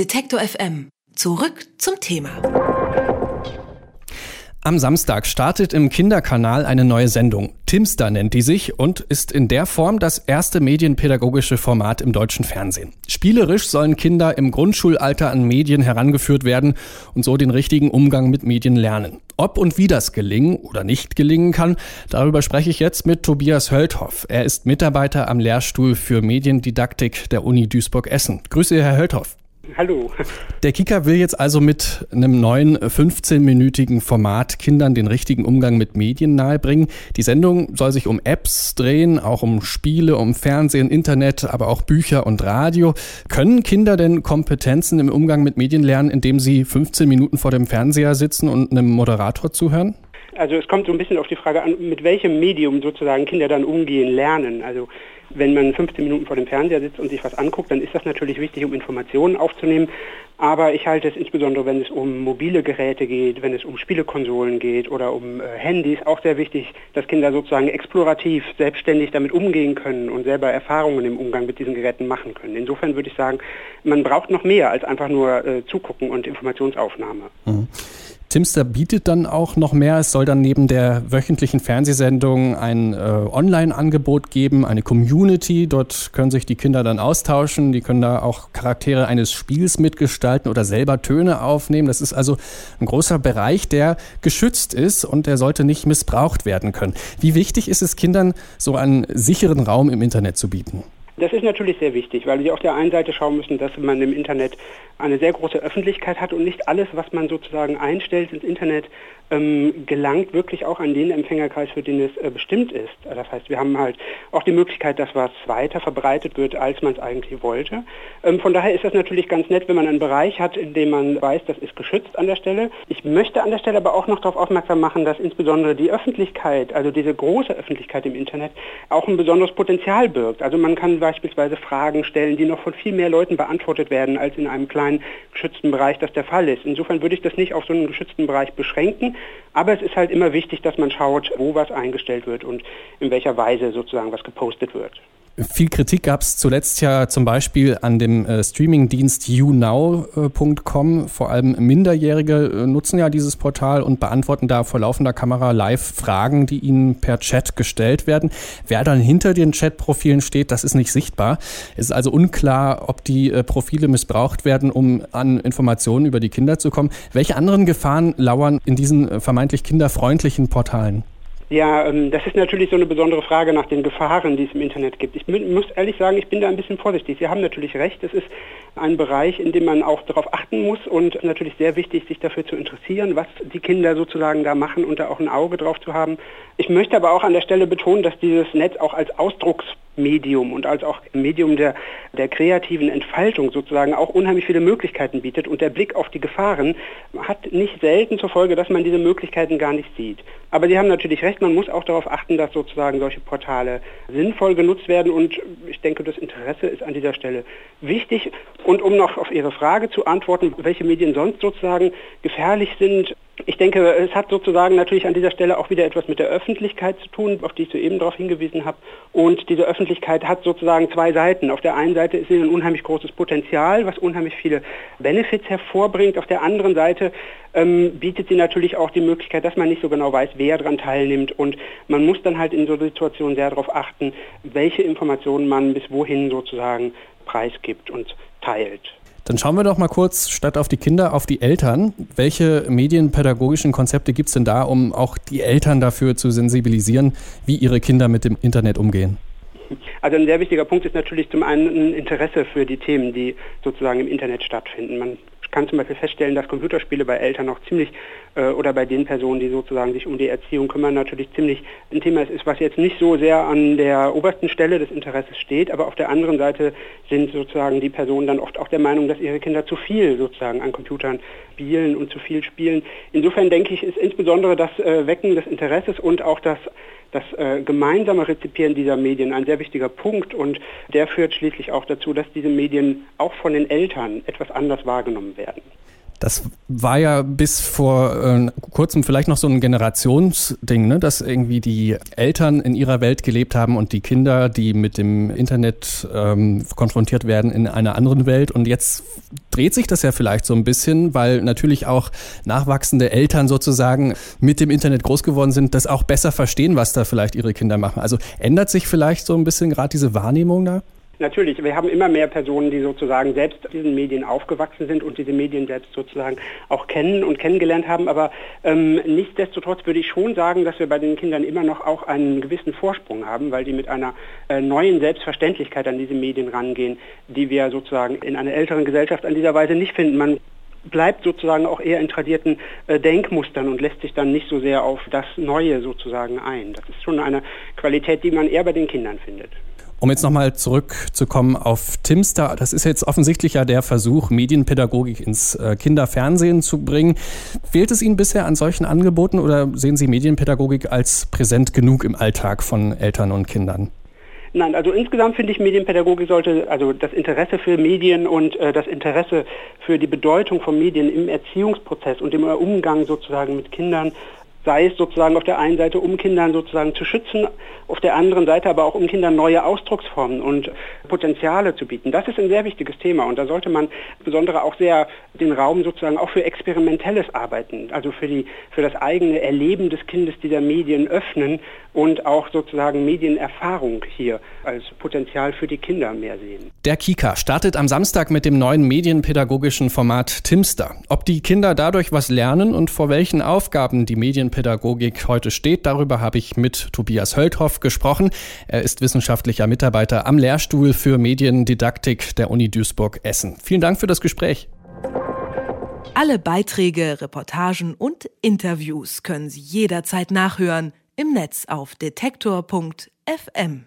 Detektor FM. Zurück zum Thema. Am Samstag startet im Kinderkanal eine neue Sendung. Timster nennt die sich und ist in der Form das erste medienpädagogische Format im deutschen Fernsehen. Spielerisch sollen Kinder im Grundschulalter an Medien herangeführt werden und so den richtigen Umgang mit Medien lernen. Ob und wie das gelingen oder nicht gelingen kann, darüber spreche ich jetzt mit Tobias Höldhoff. Er ist Mitarbeiter am Lehrstuhl für Mediendidaktik der Uni Duisburg-Essen. Grüße, Herr Höldhoff. Hallo. Der Kicker will jetzt also mit einem neuen 15-minütigen Format Kindern den richtigen Umgang mit Medien nahebringen. Die Sendung soll sich um Apps drehen, auch um Spiele, um Fernsehen, Internet, aber auch Bücher und Radio. Können Kinder denn Kompetenzen im Umgang mit Medien lernen, indem sie 15 Minuten vor dem Fernseher sitzen und einem Moderator zuhören? Also es kommt so ein bisschen auf die Frage an, mit welchem Medium sozusagen Kinder dann umgehen lernen. Also wenn man 15 Minuten vor dem Fernseher sitzt und sich was anguckt, dann ist das natürlich wichtig, um Informationen aufzunehmen. Aber ich halte es insbesondere, wenn es um mobile Geräte geht, wenn es um Spielekonsolen geht oder um äh, Handys, auch sehr wichtig, dass Kinder sozusagen explorativ, selbstständig damit umgehen können und selber Erfahrungen im Umgang mit diesen Geräten machen können. Insofern würde ich sagen, man braucht noch mehr als einfach nur äh, zugucken und Informationsaufnahme. Mhm. Timster bietet dann auch noch mehr. Es soll dann neben der wöchentlichen Fernsehsendung ein äh, Online-Angebot geben, eine Community. Dort können sich die Kinder dann austauschen. Die können da auch Charaktere eines Spiels mitgestalten oder selber Töne aufnehmen. Das ist also ein großer Bereich, der geschützt ist und der sollte nicht missbraucht werden können. Wie wichtig ist es Kindern, so einen sicheren Raum im Internet zu bieten? Das ist natürlich sehr wichtig, weil sie auf der einen Seite schauen müssen, dass man im Internet eine sehr große Öffentlichkeit hat und nicht alles, was man sozusagen einstellt ins Internet, ähm, gelangt wirklich auch an den Empfängerkreis, für den es äh, bestimmt ist. Das heißt, wir haben halt auch die Möglichkeit, dass was weiter verbreitet wird, als man es eigentlich wollte. Ähm, von daher ist das natürlich ganz nett, wenn man einen Bereich hat, in dem man weiß, das ist geschützt an der Stelle. Ich möchte an der Stelle aber auch noch darauf aufmerksam machen, dass insbesondere die Öffentlichkeit, also diese große Öffentlichkeit im Internet, auch ein besonderes Potenzial birgt. Also man kann beispielsweise Fragen stellen, die noch von viel mehr Leuten beantwortet werden, als in einem kleinen geschützten Bereich das der Fall ist. Insofern würde ich das nicht auf so einen geschützten Bereich beschränken, aber es ist halt immer wichtig, dass man schaut, wo was eingestellt wird und in welcher Weise sozusagen was gepostet wird. Viel Kritik gab es zuletzt ja zum Beispiel an dem äh, Streamingdienst younow.com. Vor allem Minderjährige äh, nutzen ja dieses Portal und beantworten da vor laufender Kamera live Fragen, die ihnen per Chat gestellt werden. Wer dann hinter den Chatprofilen steht, das ist nicht sichtbar. Es ist also unklar, ob die äh, Profile missbraucht werden, um an Informationen über die Kinder zu kommen. Welche anderen Gefahren lauern in diesen äh, vermeintlich kinderfreundlichen Portalen? Ja, ähm, das ist natürlich so eine besondere Frage nach den Gefahren, die es im Internet gibt. Ich muss ehrlich sagen, ich bin da ein bisschen vorsichtig. Sie haben natürlich recht, es ist ein Bereich, in dem man auch darauf achten muss und natürlich sehr wichtig, sich dafür zu interessieren, was die Kinder sozusagen da machen und da auch ein Auge drauf zu haben. Ich möchte aber auch an der Stelle betonen, dass dieses Netz auch als Ausdrucks Medium und als auch Medium der, der kreativen Entfaltung sozusagen auch unheimlich viele Möglichkeiten bietet. Und der Blick auf die Gefahren hat nicht selten zur Folge, dass man diese Möglichkeiten gar nicht sieht. Aber Sie haben natürlich recht, man muss auch darauf achten, dass sozusagen solche Portale sinnvoll genutzt werden. Und ich denke, das Interesse ist an dieser Stelle wichtig. Und um noch auf Ihre Frage zu antworten, welche Medien sonst sozusagen gefährlich sind, ich denke, es hat sozusagen natürlich an dieser Stelle auch wieder etwas mit der Öffentlichkeit zu tun, auf die ich soeben darauf hingewiesen habe. Und diese Öffentlichkeit hat sozusagen zwei Seiten. Auf der einen Seite ist sie ein unheimlich großes Potenzial, was unheimlich viele Benefits hervorbringt. Auf der anderen Seite ähm, bietet sie natürlich auch die Möglichkeit, dass man nicht so genau weiß, wer daran teilnimmt. Und man muss dann halt in so Situationen sehr darauf achten, welche Informationen man bis wohin sozusagen preisgibt und teilt. Dann schauen wir doch mal kurz statt auf die Kinder auf die Eltern. Welche medienpädagogischen Konzepte gibt es denn da, um auch die Eltern dafür zu sensibilisieren, wie ihre Kinder mit dem Internet umgehen? Also ein sehr wichtiger Punkt ist natürlich zum einen ein Interesse für die Themen, die sozusagen im Internet stattfinden. Man kann zum Beispiel feststellen, dass Computerspiele bei Eltern auch ziemlich äh, oder bei den Personen, die sozusagen sich um die Erziehung kümmern, natürlich ziemlich ein Thema ist, was jetzt nicht so sehr an der obersten Stelle des Interesses steht, aber auf der anderen Seite sind sozusagen die Personen dann oft auch der Meinung, dass ihre Kinder zu viel sozusagen an Computern spielen und zu viel spielen. Insofern denke ich, ist insbesondere das äh, Wecken des Interesses und auch das das äh, gemeinsame Rezipieren dieser Medien ein sehr wichtiger Punkt und der führt schließlich auch dazu, dass diese Medien auch von den Eltern etwas anders wahrgenommen werden. Das war ja bis vor äh, kurzem vielleicht noch so ein Generationsding, ne? dass irgendwie die Eltern in ihrer Welt gelebt haben und die Kinder, die mit dem Internet ähm, konfrontiert werden, in einer anderen Welt. Und jetzt dreht sich das ja vielleicht so ein bisschen, weil natürlich auch nachwachsende Eltern sozusagen mit dem Internet groß geworden sind, das auch besser verstehen, was da vielleicht ihre Kinder machen. Also ändert sich vielleicht so ein bisschen gerade diese Wahrnehmung da? Natürlich, wir haben immer mehr Personen, die sozusagen selbst diesen Medien aufgewachsen sind und diese Medien selbst sozusagen auch kennen und kennengelernt haben. Aber ähm, nichtsdestotrotz würde ich schon sagen, dass wir bei den Kindern immer noch auch einen gewissen Vorsprung haben, weil die mit einer äh, neuen Selbstverständlichkeit an diese Medien rangehen, die wir sozusagen in einer älteren Gesellschaft an dieser Weise nicht finden. Man bleibt sozusagen auch eher in tradierten äh, Denkmustern und lässt sich dann nicht so sehr auf das Neue sozusagen ein. Das ist schon eine Qualität, die man eher bei den Kindern findet. Um jetzt nochmal zurückzukommen auf Timster, das ist jetzt offensichtlich ja der Versuch, Medienpädagogik ins äh, Kinderfernsehen zu bringen. Fehlt es Ihnen bisher an solchen Angeboten oder sehen Sie Medienpädagogik als präsent genug im Alltag von Eltern und Kindern? Nein, also insgesamt finde ich Medienpädagogik sollte, also das Interesse für Medien und äh, das Interesse für die Bedeutung von Medien im Erziehungsprozess und im Umgang sozusagen mit Kindern sei es sozusagen auf der einen Seite, um Kindern sozusagen zu schützen, auf der anderen Seite aber auch um Kindern neue Ausdrucksformen und Potenziale zu bieten. Das ist ein sehr wichtiges Thema und da sollte man insbesondere auch sehr den Raum sozusagen auch für experimentelles Arbeiten, also für, die, für das eigene Erleben des Kindes dieser Medien öffnen und auch sozusagen Medienerfahrung hier als Potenzial für die Kinder mehr sehen. Der Kika startet am Samstag mit dem neuen medienpädagogischen Format Timster. Ob die Kinder dadurch was lernen und vor welchen Aufgaben die Medienpädagogik heute steht, darüber habe ich mit Tobias Höldhoff gesprochen. Er ist wissenschaftlicher Mitarbeiter am Lehrstuhl für Mediendidaktik der Uni Duisburg-Essen. Vielen Dank für das Gespräch. Alle Beiträge, Reportagen und Interviews können Sie jederzeit nachhören im Netz auf detektor.fm.